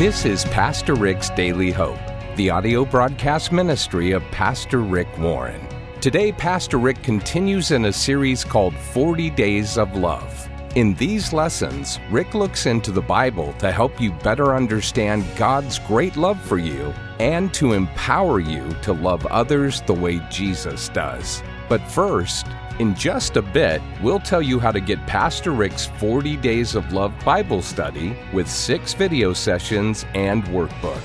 This is Pastor Rick's Daily Hope, the audio broadcast ministry of Pastor Rick Warren. Today, Pastor Rick continues in a series called 40 Days of Love. In these lessons, Rick looks into the Bible to help you better understand God's great love for you and to empower you to love others the way Jesus does. But first, in just a bit, we'll tell you how to get Pastor Rick's 40 Days of Love Bible study with six video sessions and workbook.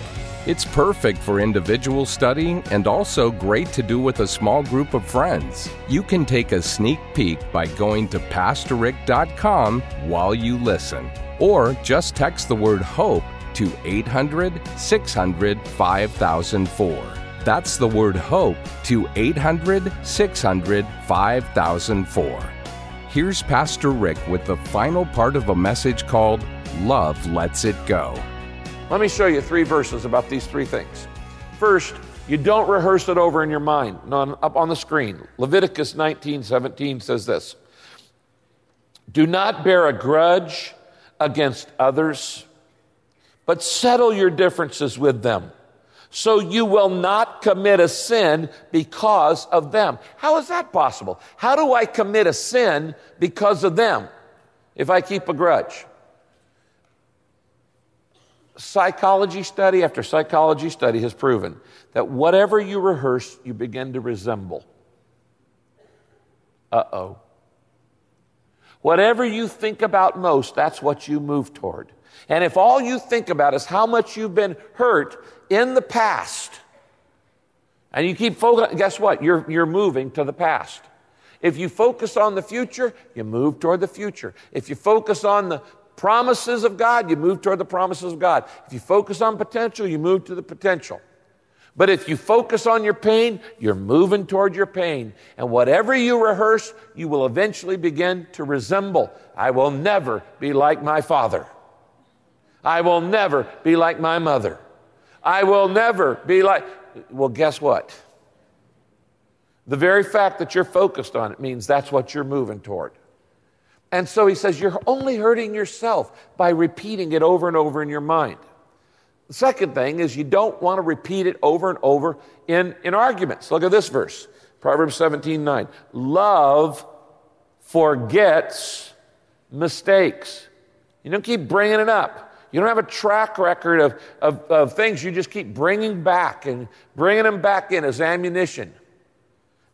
It's perfect for individual study and also great to do with a small group of friends. You can take a sneak peek by going to PastorRick.com while you listen, or just text the word HOPE to 800 600 5004. That's the word HOPE to 800 600 5004. Here's Pastor Rick with the final part of a message called Love Lets It Go. Let me show you three verses about these three things. First, you don't rehearse it over in your mind. No, up on the screen. Leviticus 19 17 says this Do not bear a grudge against others, but settle your differences with them. So you will not commit a sin because of them. How is that possible? How do I commit a sin because of them if I keep a grudge? psychology study after psychology study has proven that whatever you rehearse, you begin to resemble. Uh oh. Whatever you think about most, that's what you move toward. And if all you think about is how much you've been hurt in the past, and you keep focusing, guess what? You're, you're moving to the past. If you focus on the future, you move toward the future. If you focus on the promises of God, you move toward the promises of God. If you focus on potential, you move to the potential. But if you focus on your pain, you're moving toward your pain. And whatever you rehearse, you will eventually begin to resemble. I will never be like my father. I will never be like my mother. I will never be like. Well, guess what? The very fact that you're focused on it means that's what you're moving toward. And so he says, You're only hurting yourself by repeating it over and over in your mind. The second thing is you don't want to repeat it over and over in, in arguments. Look at this verse Proverbs 17 9. Love forgets mistakes. You don't keep bringing it up. You don't have a track record of, of, of things you just keep bringing back and bringing them back in as ammunition.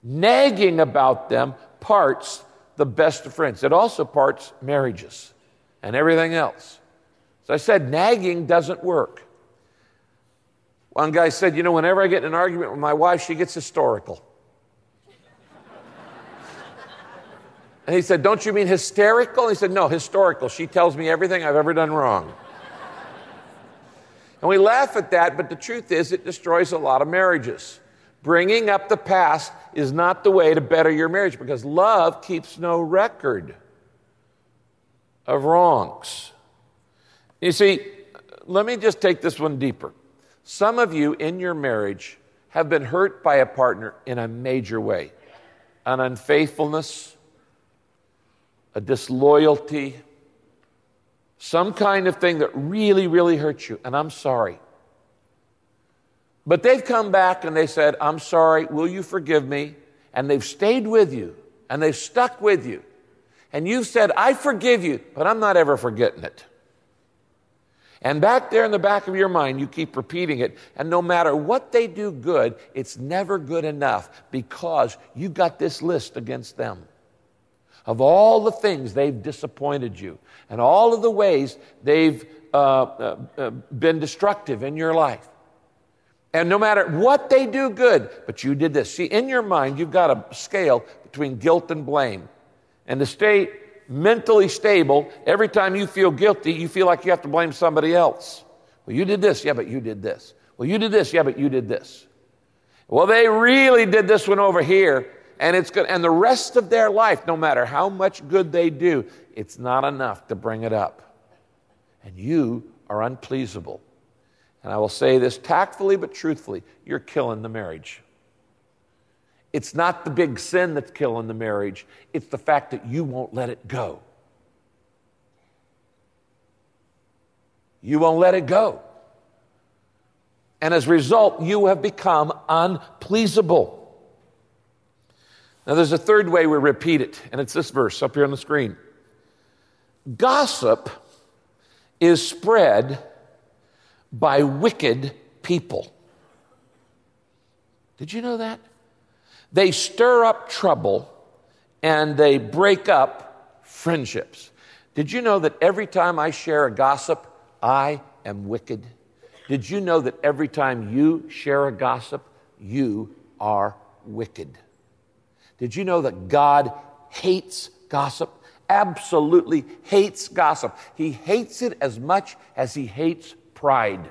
Nagging about them parts the best of friends. It also parts marriages and everything else. So I said, nagging doesn't work. One guy said, You know, whenever I get in an argument with my wife, she gets historical. and he said, Don't you mean hysterical? he said, No, historical. She tells me everything I've ever done wrong. And we laugh at that, but the truth is, it destroys a lot of marriages. Bringing up the past is not the way to better your marriage because love keeps no record of wrongs. You see, let me just take this one deeper. Some of you in your marriage have been hurt by a partner in a major way an unfaithfulness, a disloyalty, some kind of thing that really, really hurts you. And I'm sorry. But they've come back and they said, I'm sorry, will you forgive me? And they've stayed with you and they've stuck with you. And you've said, I forgive you, but I'm not ever forgetting it. And back there in the back of your mind, you keep repeating it. And no matter what they do good, it's never good enough because you got this list against them of all the things they've disappointed you and all of the ways they've uh, uh, uh, been destructive in your life. And no matter what they do good, but you did this. See, in your mind, you've got a scale between guilt and blame. And to stay mentally stable, every time you feel guilty, you feel like you have to blame somebody else. Well, you did this. Yeah, but you did this. Well, you did this. Yeah, but you did this. Well, they really did this one over here. And it's good. And the rest of their life, no matter how much good they do, it's not enough to bring it up. And you are unpleasable. And I will say this tactfully but truthfully you're killing the marriage. It's not the big sin that's killing the marriage, it's the fact that you won't let it go. You won't let it go. And as a result, you have become unpleasable. Now, there's a third way we repeat it, and it's this verse up here on the screen. Gossip is spread by wicked people. Did you know that? They stir up trouble and they break up friendships. Did you know that every time I share a gossip, I am wicked? Did you know that every time you share a gossip, you are wicked? Did you know that God hates gossip? Absolutely hates gossip. He hates it as much as he hates pride.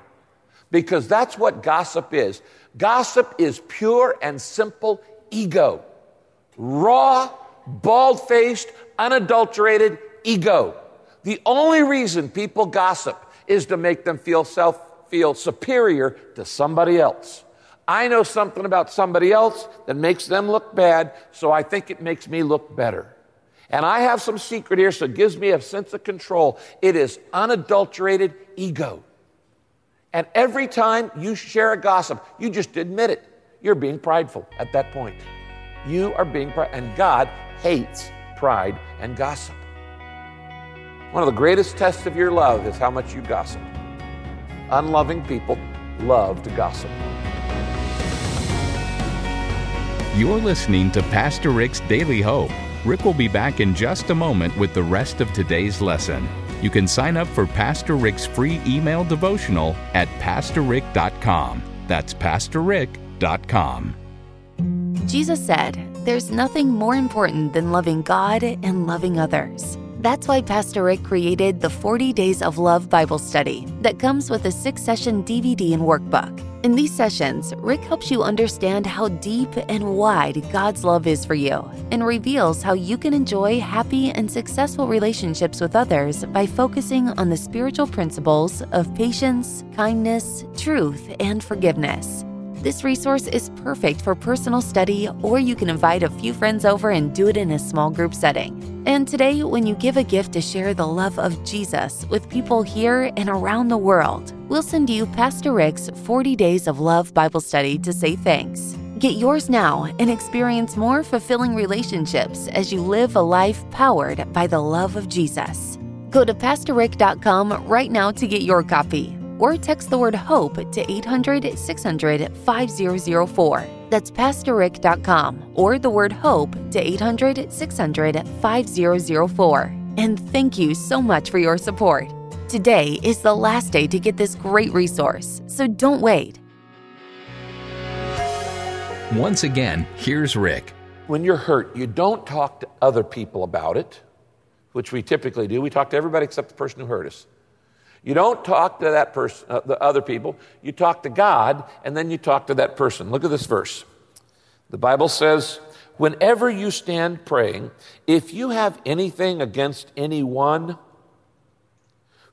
Because that's what gossip is. Gossip is pure and simple ego. Raw, bald faced, unadulterated ego. The only reason people gossip is to make them feel self feel superior to somebody else. I know something about somebody else that makes them look bad, so I think it makes me look better. And I have some secret here, so it gives me a sense of control. It is unadulterated ego. And every time you share a gossip, you just admit it. You're being prideful at that point. You are being pride, and God hates pride and gossip. One of the greatest tests of your love is how much you gossip. Unloving people love to gossip. You're listening to Pastor Rick's Daily Hope. Rick will be back in just a moment with the rest of today's lesson. You can sign up for Pastor Rick's free email devotional at PastorRick.com. That's PastorRick.com. Jesus said, There's nothing more important than loving God and loving others. That's why Pastor Rick created the 40 Days of Love Bible Study that comes with a six session DVD and workbook. In these sessions, Rick helps you understand how deep and wide God's love is for you and reveals how you can enjoy happy and successful relationships with others by focusing on the spiritual principles of patience, kindness, truth, and forgiveness. This resource is perfect for personal study, or you can invite a few friends over and do it in a small group setting. And today, when you give a gift to share the love of Jesus with people here and around the world, we'll send you Pastor Rick's 40 Days of Love Bible Study to say thanks. Get yours now and experience more fulfilling relationships as you live a life powered by the love of Jesus. Go to PastorRick.com right now to get your copy or text the word HOPE to 800 600 5004. That's PastorRick.com or the word HOPE to 800 600 5004. And thank you so much for your support. Today is the last day to get this great resource, so don't wait. Once again, here's Rick. When you're hurt, you don't talk to other people about it, which we typically do. We talk to everybody except the person who hurt us. You don't talk to that person, uh, the other people. You talk to God, and then you talk to that person. Look at this verse. The Bible says, "Whenever you stand praying, if you have anything against anyone,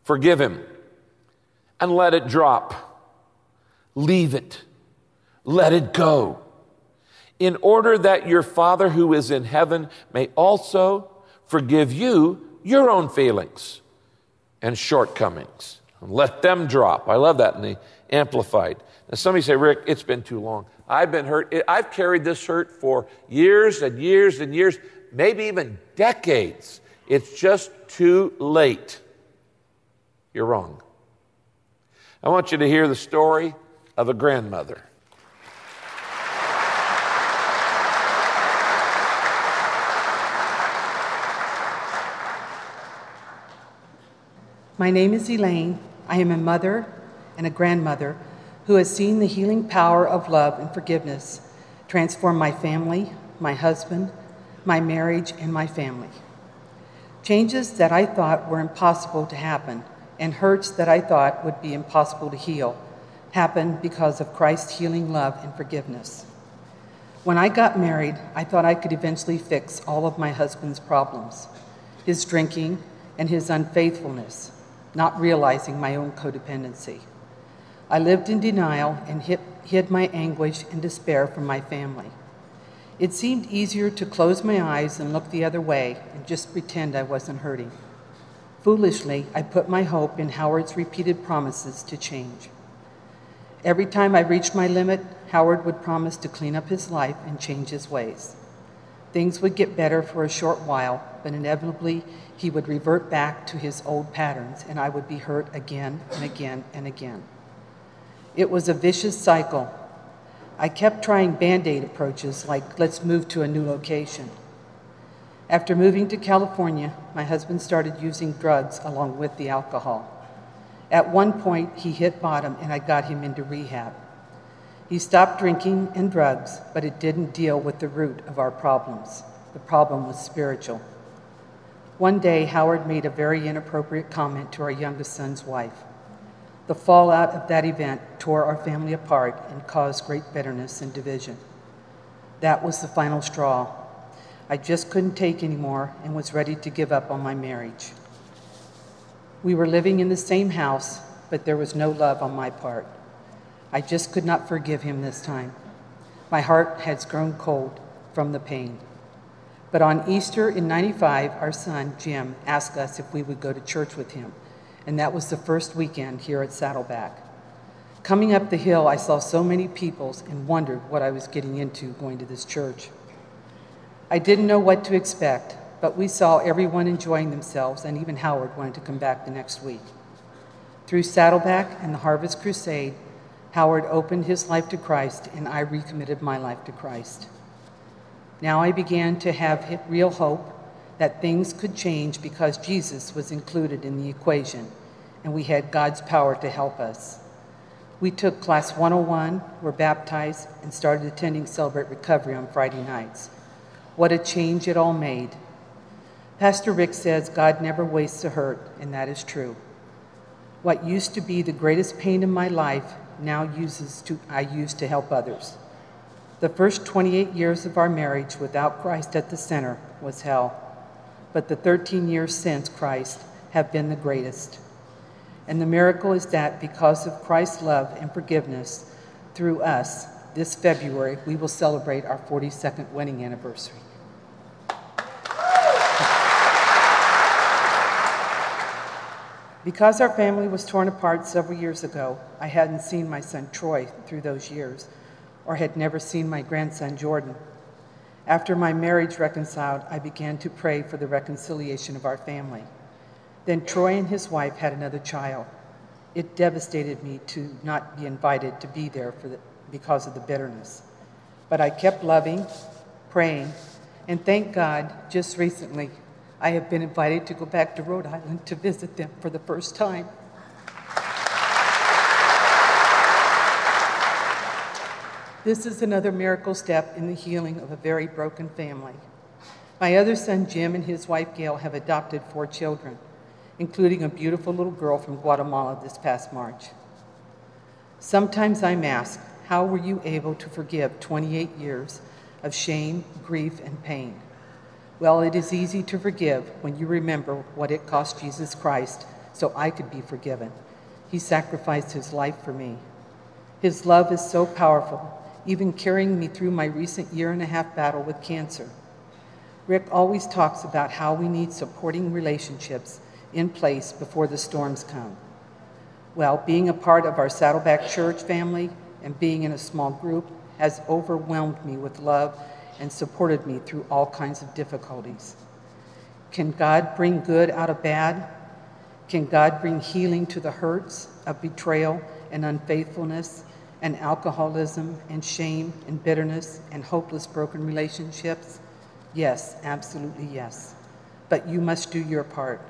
forgive him and let it drop. Leave it. Let it go." In order that your Father who is in heaven may also forgive you your own feelings and shortcomings. Let them drop. I love that in the Amplified. Now, somebody say, Rick, it's been too long. I've been hurt. I've carried this hurt for years and years and years, maybe even decades. It's just too late. You're wrong. I want you to hear the story of a grandmother. My name is Elaine. I am a mother and a grandmother who has seen the healing power of love and forgiveness transform my family, my husband, my marriage, and my family. Changes that I thought were impossible to happen and hurts that I thought would be impossible to heal happened because of Christ's healing love and forgiveness. When I got married, I thought I could eventually fix all of my husband's problems his drinking and his unfaithfulness not realizing my own codependency. I lived in denial and hid my anguish and despair from my family. It seemed easier to close my eyes and look the other way and just pretend I wasn't hurting. Foolishly, I put my hope in Howard's repeated promises to change. Every time I reached my limit, Howard would promise to clean up his life and change his ways. Things would get better for a short while, but inevitably he would revert back to his old patterns, and I would be hurt again and again and again. It was a vicious cycle. I kept trying band aid approaches like, let's move to a new location. After moving to California, my husband started using drugs along with the alcohol. At one point, he hit bottom and I got him into rehab. He stopped drinking and drugs, but it didn't deal with the root of our problems. The problem was spiritual. One day, Howard made a very inappropriate comment to our youngest son's wife. The fallout of that event tore our family apart and caused great bitterness and division. That was the final straw. I just couldn't take anymore and was ready to give up on my marriage. We were living in the same house, but there was no love on my part. I just could not forgive him this time. My heart has grown cold from the pain. But on Easter in 95, our son, Jim, asked us if we would go to church with him, and that was the first weekend here at Saddleback. Coming up the hill, I saw so many people and wondered what I was getting into going to this church. I didn't know what to expect, but we saw everyone enjoying themselves, and even Howard wanted to come back the next week. Through Saddleback and the Harvest Crusade, Howard opened his life to Christ, and I recommitted my life to Christ. Now I began to have real hope that things could change because Jesus was included in the equation, and we had God's power to help us. We took Class 101, were baptized, and started attending Celebrate Recovery on Friday nights. What a change it all made. Pastor Rick says God never wastes a hurt, and that is true. What used to be the greatest pain in my life now uses to, I use to help others. The first 28 years of our marriage without Christ at the center was hell, but the 13 years since Christ have been the greatest. And the miracle is that because of Christ's love and forgiveness through us, this February we will celebrate our 42nd wedding anniversary. Because our family was torn apart several years ago, I hadn't seen my son Troy through those years, or had never seen my grandson Jordan. After my marriage reconciled, I began to pray for the reconciliation of our family. Then Troy and his wife had another child. It devastated me to not be invited to be there the, because of the bitterness. But I kept loving, praying, and thank God, just recently, I have been invited to go back to Rhode Island to visit them for the first time. This is another miracle step in the healing of a very broken family. My other son, Jim, and his wife, Gail, have adopted four children, including a beautiful little girl from Guatemala this past March. Sometimes I'm asked, How were you able to forgive 28 years of shame, grief, and pain? Well, it is easy to forgive when you remember what it cost Jesus Christ so I could be forgiven. He sacrificed his life for me. His love is so powerful, even carrying me through my recent year and a half battle with cancer. Rick always talks about how we need supporting relationships in place before the storms come. Well, being a part of our Saddleback Church family and being in a small group has overwhelmed me with love and supported me through all kinds of difficulties. Can God bring good out of bad? Can God bring healing to the hurts of betrayal and unfaithfulness and alcoholism and shame and bitterness and hopeless broken relationships? Yes, absolutely yes. But you must do your part.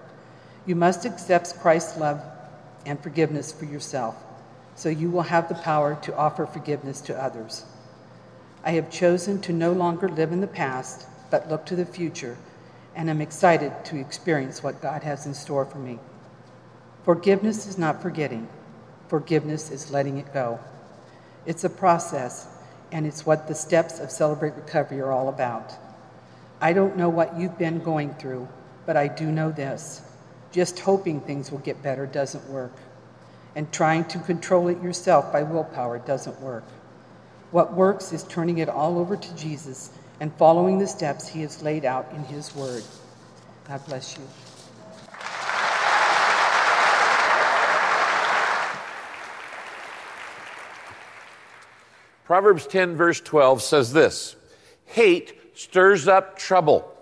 You must accept Christ's love and forgiveness for yourself so you will have the power to offer forgiveness to others. I have chosen to no longer live in the past, but look to the future, and am excited to experience what God has in store for me. Forgiveness is not forgetting, forgiveness is letting it go. It's a process, and it's what the steps of Celebrate Recovery are all about. I don't know what you've been going through, but I do know this just hoping things will get better doesn't work, and trying to control it yourself by willpower doesn't work. What works is turning it all over to Jesus and following the steps he has laid out in his word. God bless you. Proverbs 10, verse 12 says this Hate stirs up trouble.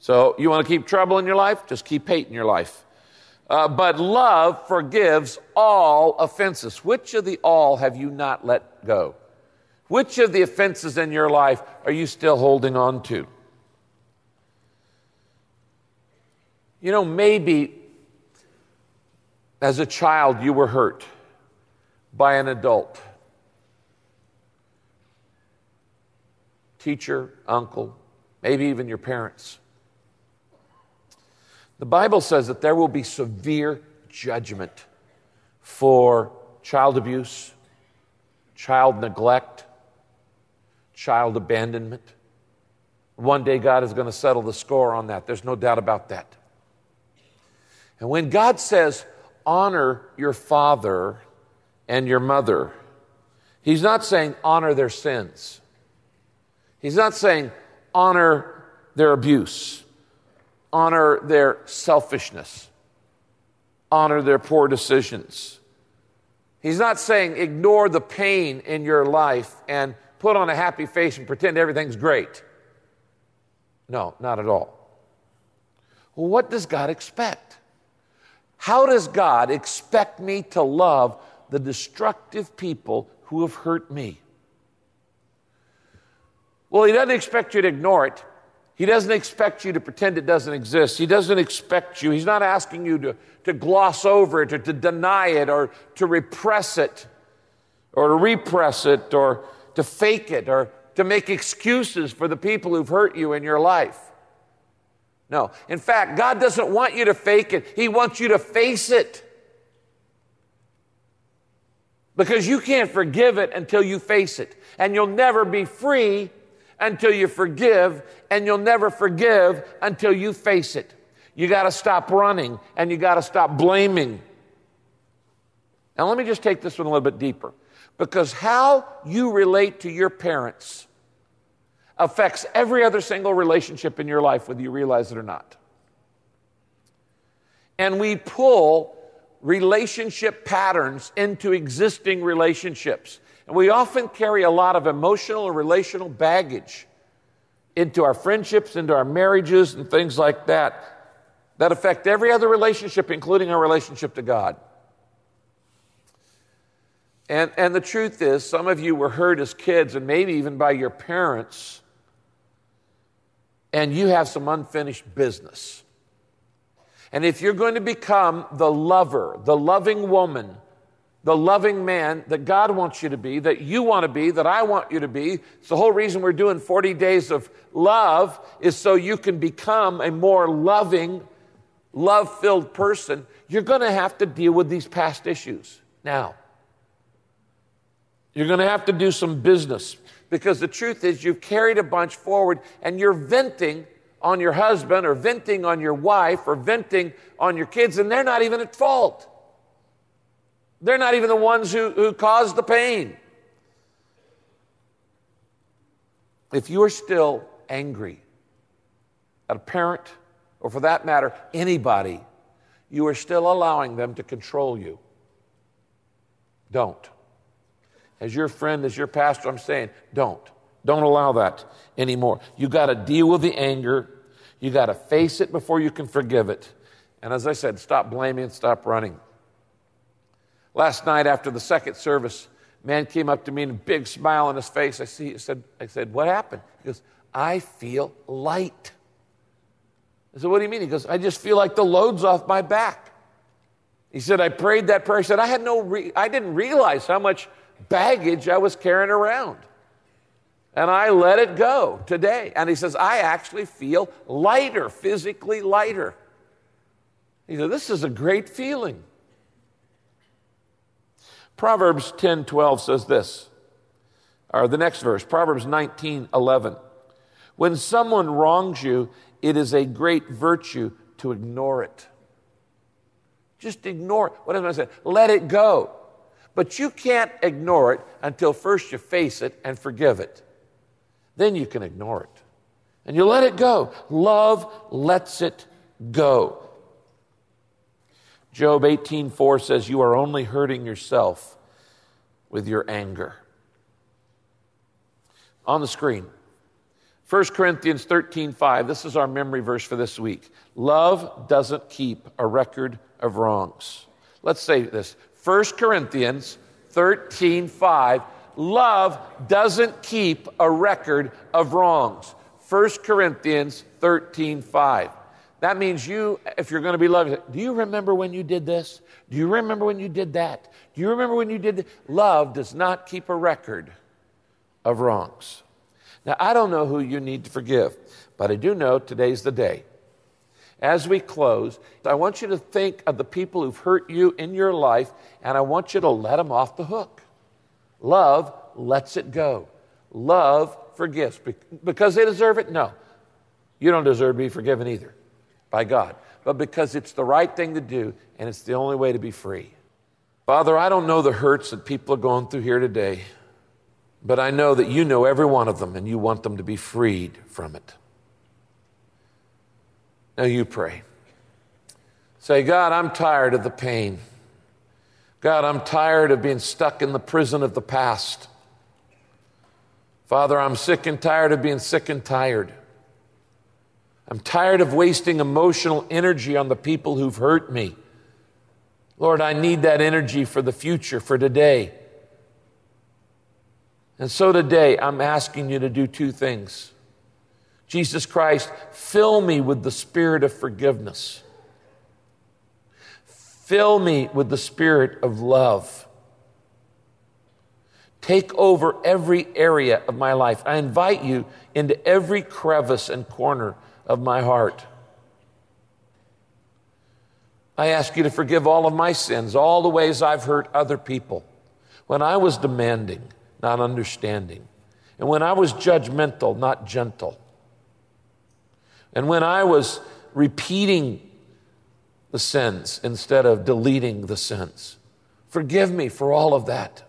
So, you want to keep trouble in your life? Just keep hate in your life. Uh, but love forgives all offenses. Which of the all have you not let go? Which of the offenses in your life are you still holding on to? You know, maybe as a child you were hurt by an adult. Teacher, uncle, maybe even your parents. The Bible says that there will be severe judgment for child abuse, child neglect, child abandonment. One day God is going to settle the score on that. There's no doubt about that. And when God says, honor your father and your mother, He's not saying honor their sins. He's not saying honor their abuse honor their selfishness, honor their poor decisions. He's not saying ignore the pain in your life and put on a happy face and pretend everything's great. No, not at all. Well, what does God expect? How does God expect me to love the destructive people who have hurt me? Well, He doesn't expect you to ignore it. He doesn't expect you to pretend it doesn't exist. He doesn't expect you, he's not asking you to, to gloss over it or to deny it or to repress it or to repress it or to fake it or to make excuses for the people who've hurt you in your life. No. In fact, God doesn't want you to fake it, He wants you to face it. Because you can't forgive it until you face it. And you'll never be free until you forgive, and you'll never forgive until you face it. You got to stop running and you got to stop blaming. Now, let me just take this one a little bit deeper because how you relate to your parents affects every other single relationship in your life, whether you realize it or not. And we pull relationship patterns into existing relationships. And we often carry a lot of emotional or relational baggage into our friendships, into our marriages, and things like that that affect every other relationship, including our relationship to God. And, and the truth is, some of you were hurt as kids and maybe even by your parents, and you have some unfinished business. And if you're going to become the lover, the loving woman, the loving man that God wants you to be, that you want to be, that I want you to be. It's the whole reason we're doing 40 days of love is so you can become a more loving, love filled person. You're going to have to deal with these past issues now. You're going to have to do some business because the truth is you've carried a bunch forward and you're venting on your husband or venting on your wife or venting on your kids, and they're not even at fault. They're not even the ones who, who caused the pain. If you are still angry at a parent, or for that matter, anybody, you are still allowing them to control you. Don't. As your friend, as your pastor, I'm saying, don't. Don't allow that anymore. You got to deal with the anger. You got to face it before you can forgive it. And as I said, stop blaming, stop running. Last night after the second service, man came up to me and a big smile on his face. I, see, I, said, I said, What happened? He goes, I feel light. I said, What do you mean? He goes, I just feel like the load's off my back. He said, I prayed that prayer. He said, I, had no re- I didn't realize how much baggage I was carrying around. And I let it go today. And he says, I actually feel lighter, physically lighter. He said, This is a great feeling. Proverbs 10 12 says this, or the next verse, Proverbs 19 11. When someone wrongs you, it is a great virtue to ignore it. Just ignore it. What am I saying? Let it go. But you can't ignore it until first you face it and forgive it. Then you can ignore it. And you let it go. Love lets it go. Job 18:4 says you are only hurting yourself with your anger. on the screen. 1 Corinthians 13 5. This is our memory verse for this week. Love doesn't keep a record of wrongs. Let's say this 1 Corinthians 13 5. Love doesn't keep a record of wrongs. 1 Corinthians 13 5. That means you, if you're going to be loving, do you remember when you did this? Do you remember when you did that? Do you remember when you did that? Love does not keep a record of wrongs. Now, I don't know who you need to forgive, but I do know today's the day. As we close, I want you to think of the people who've hurt you in your life, and I want you to let them off the hook. Love lets it go. Love forgives. Because they deserve it? No. You don't deserve to be forgiven either by God, but because it's the right thing to do and it's the only way to be free. Father, I don't know the hurts that people are going through here today. But I know that you know every one of them and you want them to be freed from it. Now you pray. Say, God, I'm tired of the pain. God, I'm tired of being stuck in the prison of the past. Father, I'm sick and tired of being sick and tired. I'm tired of wasting emotional energy on the people who've hurt me. Lord, I need that energy for the future, for today. And so today, I'm asking you to do two things. Jesus Christ, fill me with the spirit of forgiveness. Fill me with the spirit of love. Take over every area of my life. I invite you into every crevice and corner of my heart. I ask you to forgive all of my sins, all the ways I've hurt other people. When I was demanding, not understanding. And when I was judgmental, not gentle. And when I was repeating the sins instead of deleting the sins. Forgive me for all of that.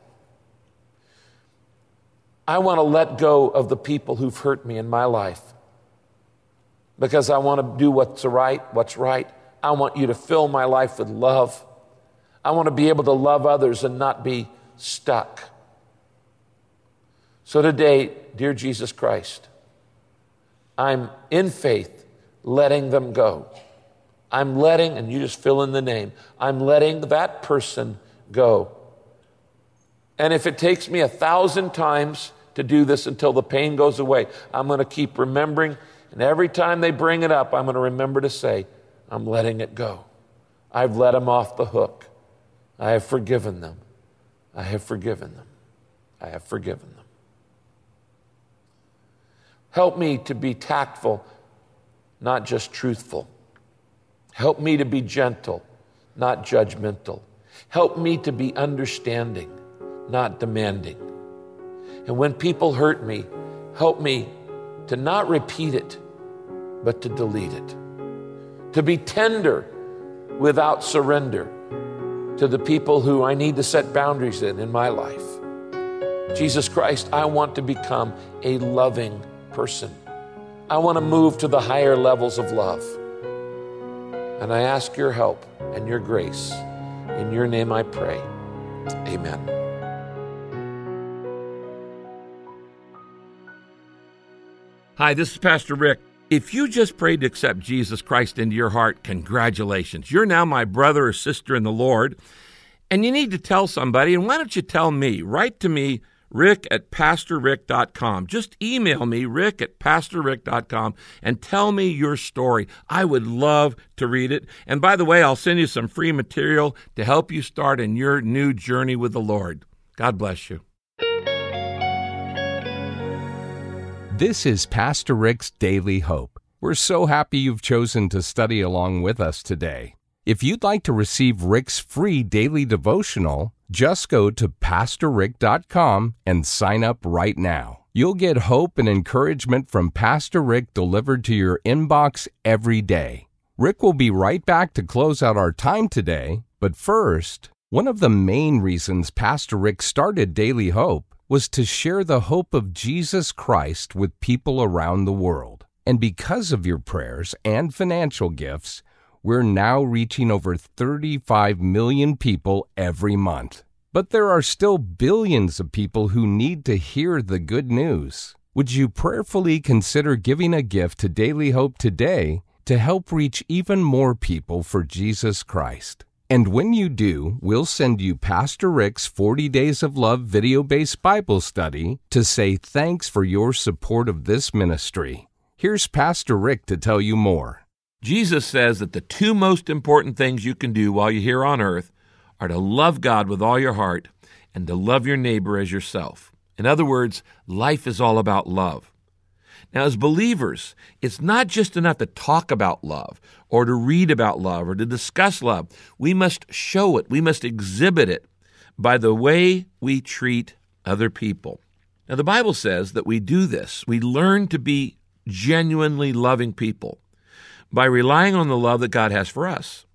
I want to let go of the people who've hurt me in my life because I want to do what's right, what's right. I want you to fill my life with love. I want to be able to love others and not be stuck. So today, dear Jesus Christ, I'm in faith letting them go. I'm letting, and you just fill in the name, I'm letting that person go. And if it takes me a thousand times to do this until the pain goes away, I'm going to keep remembering. And every time they bring it up, I'm going to remember to say, I'm letting it go. I've let them off the hook. I have forgiven them. I have forgiven them. I have forgiven them. Help me to be tactful, not just truthful. Help me to be gentle, not judgmental. Help me to be understanding, not demanding. And when people hurt me, help me to not repeat it, but to delete it. To be tender without surrender to the people who I need to set boundaries in in my life. Jesus Christ, I want to become a loving person. I want to move to the higher levels of love. And I ask your help and your grace. In your name I pray. Amen. Hi, this is Pastor Rick. If you just prayed to accept Jesus Christ into your heart, congratulations. You're now my brother or sister in the Lord. And you need to tell somebody. And why don't you tell me? Write to me rick at pastorrick.com. Just email me, rick at pastorrick.com, and tell me your story. I would love to read it. And by the way, I'll send you some free material to help you start in your new journey with the Lord. God bless you. This is Pastor Rick's Daily Hope. We're so happy you've chosen to study along with us today. If you'd like to receive Rick's free daily devotional, just go to PastorRick.com and sign up right now. You'll get hope and encouragement from Pastor Rick delivered to your inbox every day. Rick will be right back to close out our time today, but first, one of the main reasons Pastor Rick started Daily Hope was to share the hope of Jesus Christ with people around the world. And because of your prayers and financial gifts, we're now reaching over 35 million people every month. But there are still billions of people who need to hear the good news. Would you prayerfully consider giving a gift to Daily Hope today to help reach even more people for Jesus Christ? And when you do, we'll send you Pastor Rick's 40 Days of Love video based Bible study to say thanks for your support of this ministry. Here's Pastor Rick to tell you more. Jesus says that the two most important things you can do while you're here on earth are to love God with all your heart and to love your neighbor as yourself. In other words, life is all about love. Now, as believers, it's not just enough to talk about love or to read about love or to discuss love. We must show it, we must exhibit it by the way we treat other people. Now, the Bible says that we do this. We learn to be genuinely loving people by relying on the love that God has for us.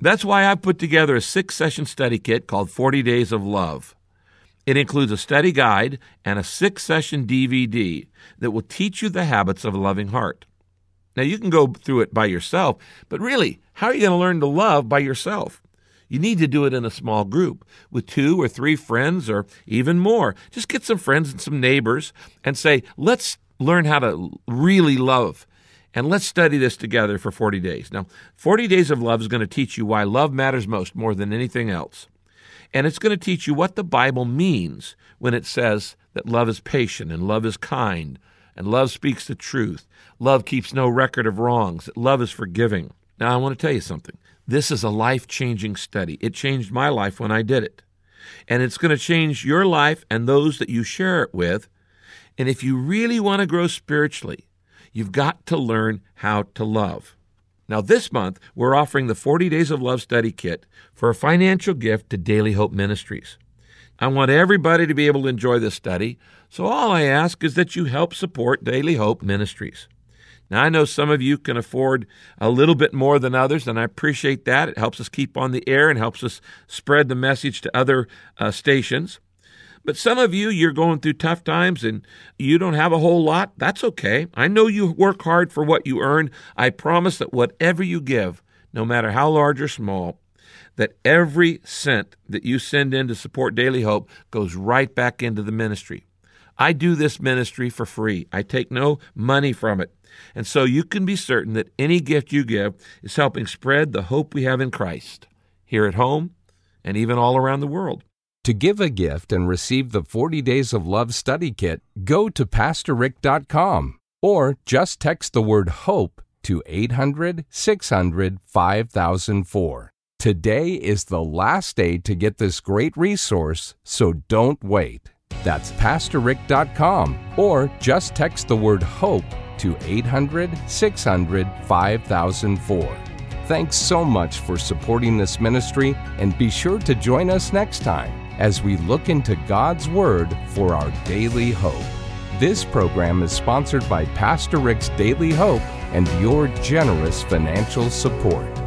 That's why I put together a six session study kit called 40 Days of Love. It includes a study guide and a six session DVD that will teach you the habits of a loving heart. Now, you can go through it by yourself, but really, how are you going to learn to love by yourself? You need to do it in a small group with two or three friends or even more. Just get some friends and some neighbors and say, let's learn how to really love. And let's study this together for 40 days. Now, 40 Days of Love is going to teach you why love matters most more than anything else. And it's going to teach you what the Bible means when it says that love is patient and love is kind and love speaks the truth. Love keeps no record of wrongs. Love is forgiving. Now, I want to tell you something. This is a life changing study. It changed my life when I did it. And it's going to change your life and those that you share it with. And if you really want to grow spiritually, you've got to learn how to love. Now, this month, we're offering the 40 Days of Love Study Kit for a financial gift to Daily Hope Ministries. I want everybody to be able to enjoy this study, so all I ask is that you help support Daily Hope Ministries. Now, I know some of you can afford a little bit more than others, and I appreciate that. It helps us keep on the air and helps us spread the message to other uh, stations. But some of you, you're going through tough times and you don't have a whole lot. That's okay. I know you work hard for what you earn. I promise that whatever you give, no matter how large or small, that every cent that you send in to support Daily Hope goes right back into the ministry. I do this ministry for free. I take no money from it. And so you can be certain that any gift you give is helping spread the hope we have in Christ here at home and even all around the world. To give a gift and receive the 40 Days of Love study kit, go to PastorRick.com or just text the word HOPE to 800 600 5004. Today is the last day to get this great resource, so don't wait. That's PastorRick.com or just text the word HOPE to 800 600 5004. Thanks so much for supporting this ministry and be sure to join us next time as we look into God's Word for our daily hope. This program is sponsored by Pastor Rick's Daily Hope and your generous financial support.